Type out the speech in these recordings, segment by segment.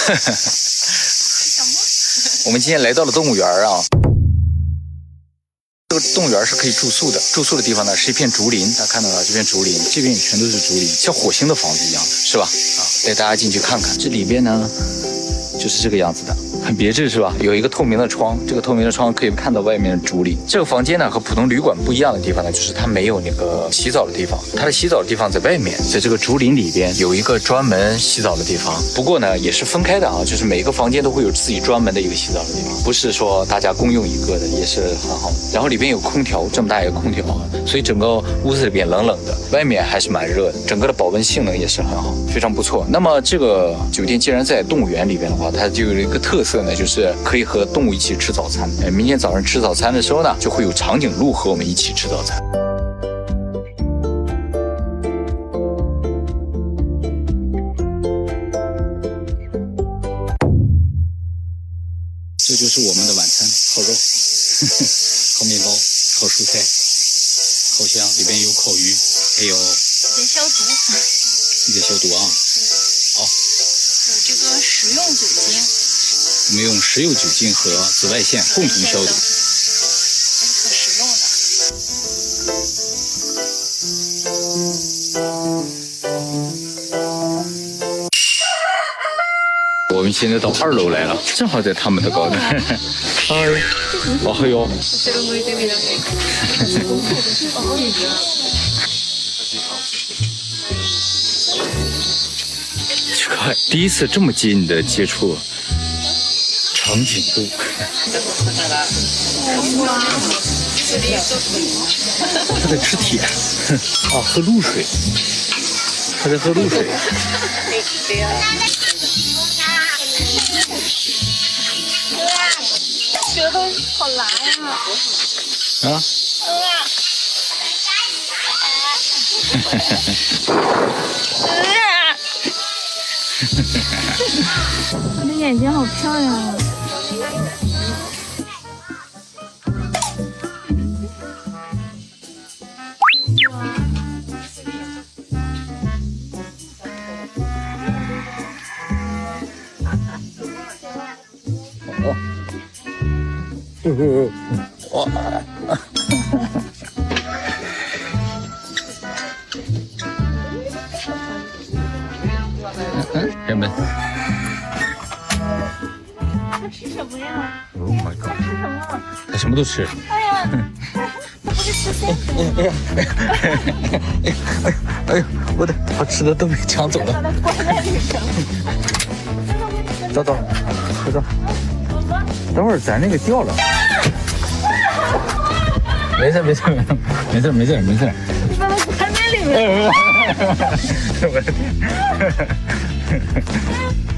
我们今天来到了动物园啊。这个动物园是可以住宿的，住宿的地方呢是一片竹林，大家看到了这片竹林，这边也全都是竹林，像火星的房子一样的，是吧？啊，带大家进去看看，这里边呢就是这个样子的。很别致是吧？有一个透明的窗，这个透明的窗可以看到外面的竹林。这个房间呢和普通旅馆不一样的地方呢，就是它没有那个洗澡的地方，它的洗澡的地方在外面，在这个竹林里边有一个专门洗澡的地方。不过呢也是分开的啊，就是每个房间都会有自己专门的一个洗澡的地方，不是说大家共用一个的，也是很好。然后里边有空调，这么大一个空调，所以整个屋子里边冷冷的，外面还是蛮热的，整个的保温性能也是很好，非常不错。那么这个酒店既然在动物园里边的话，它就有一个特色呢，就是。可以和动物一起吃早餐。哎，明天早上吃早餐的时候呢，就会有长颈鹿和我们一起吃早餐。这就是我们的晚餐：烤肉、烤面包、烤蔬菜、烤箱，里边有烤鱼，还有得消毒，你得消毒啊。我们用食用酒精和紫外线共同消毒，这是可食用的。我们现在到二楼来了，正好在他们的高点。哎，哦嘿哟。奇怪，第一次这么近的接触。长颈鹿，它在吃铁，啊，喝露水，它在喝露水。舌头好辣呀！啊？你的眼睛好漂亮啊！哇！开门。什么呀？Oh my god！他吃什么？他什么都吃。哎呀，他不是吃仙子。哎呀，哎呀，哎呀，哎呀，我的，他吃的都被抢走了。关在里头。走走，走走。等会儿咱那个掉了。没事没事没事没事没事。把它关在里面。我的哎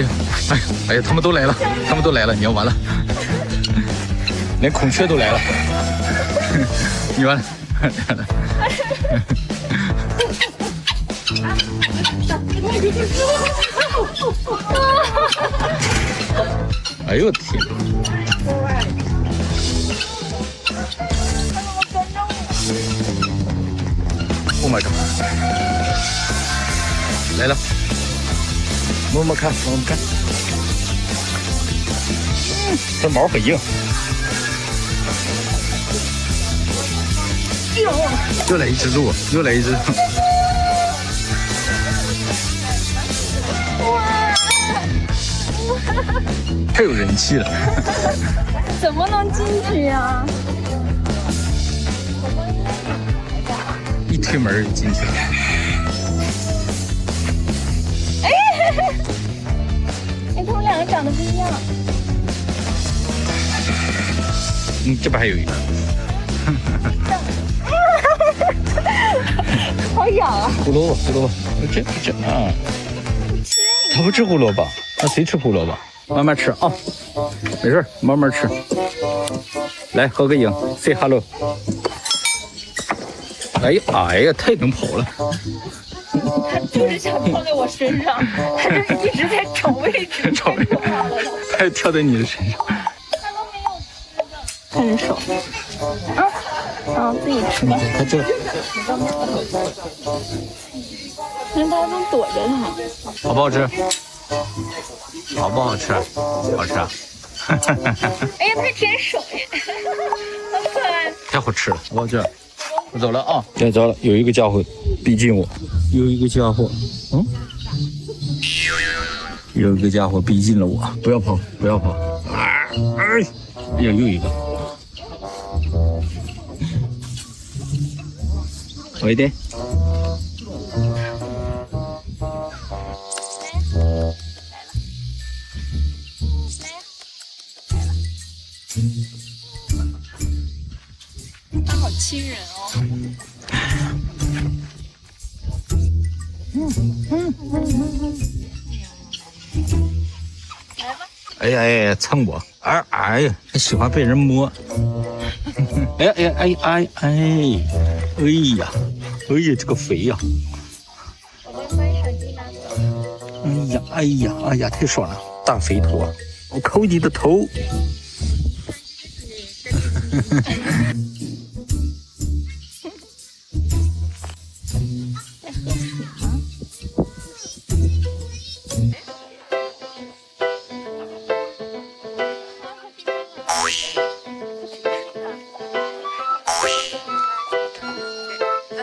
哎呀，哎呀，哎呀，他们都来了，他们都来了，你要完了，连孔雀都来了，你完了。哎呦我天！Oh my god！来了，摸摸看，摸摸看，这毛很硬。又来一只鹿，又来一只。太有人气了！怎么能进去呀？一推门就进去了。长得不一样。嗯，这边还有一个。好痒啊！胡萝卜，胡萝卜，这这啊！他不吃胡萝卜，那谁吃胡萝卜？慢慢吃啊，没事慢慢吃。来，合个影，say hello。哎呀，哎呀，太能跑了！他 就是想跳在我身上，他就是一直在找位置，找位置，他跳在你的身上。他都没有看着手，啊。啊，自己吃吧。它这那他能躲着它。好不好吃？好不好吃？好吃啊！哎呀，它舔手耶，好可爱。太好吃了，好不好吃？我走了啊！该走了，有一个家伙逼近我，有一个家伙，嗯，有一个家伙逼近了我，不要跑，不要跑！啊，哎，哎呀，又一个，好一点。它好亲人哦。哎呀哎呀，蹭我！哎哎呀，还喜欢被人摸。哎呀哎呀哎哎哎，哎呀，哎呀，这个肥呀！我们把手机拿走。哎呀哎呀哎呀，太爽了，大肥头啊！我抠你的头。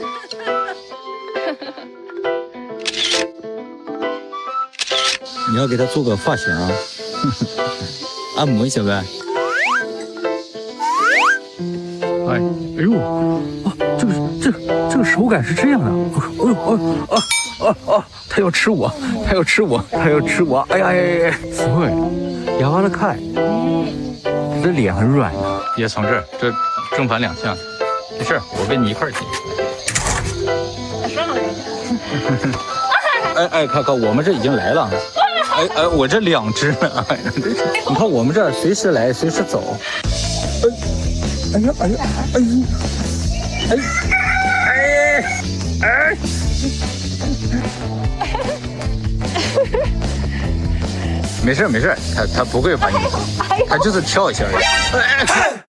你要给他做个发型啊，按摩一下呗。哎，哎呦，啊，这个这个这个手感是这样的，哎呦，啊啊啊啊！他要吃我，他要吃我，他要吃我！哎呀哎呀哎！对，牙的看，这脸很软的。也从这儿，这正反两向，没事，我跟你一块儿进。上来一下。哎哎，看看我们这已经来了。哎哎，我这两只呢。你看我们这儿随时来，随时走。哎，哎呀，哎呀，哎呀，哎，哎，哎。没事没事，他他不会把你，他就是跳一下而已。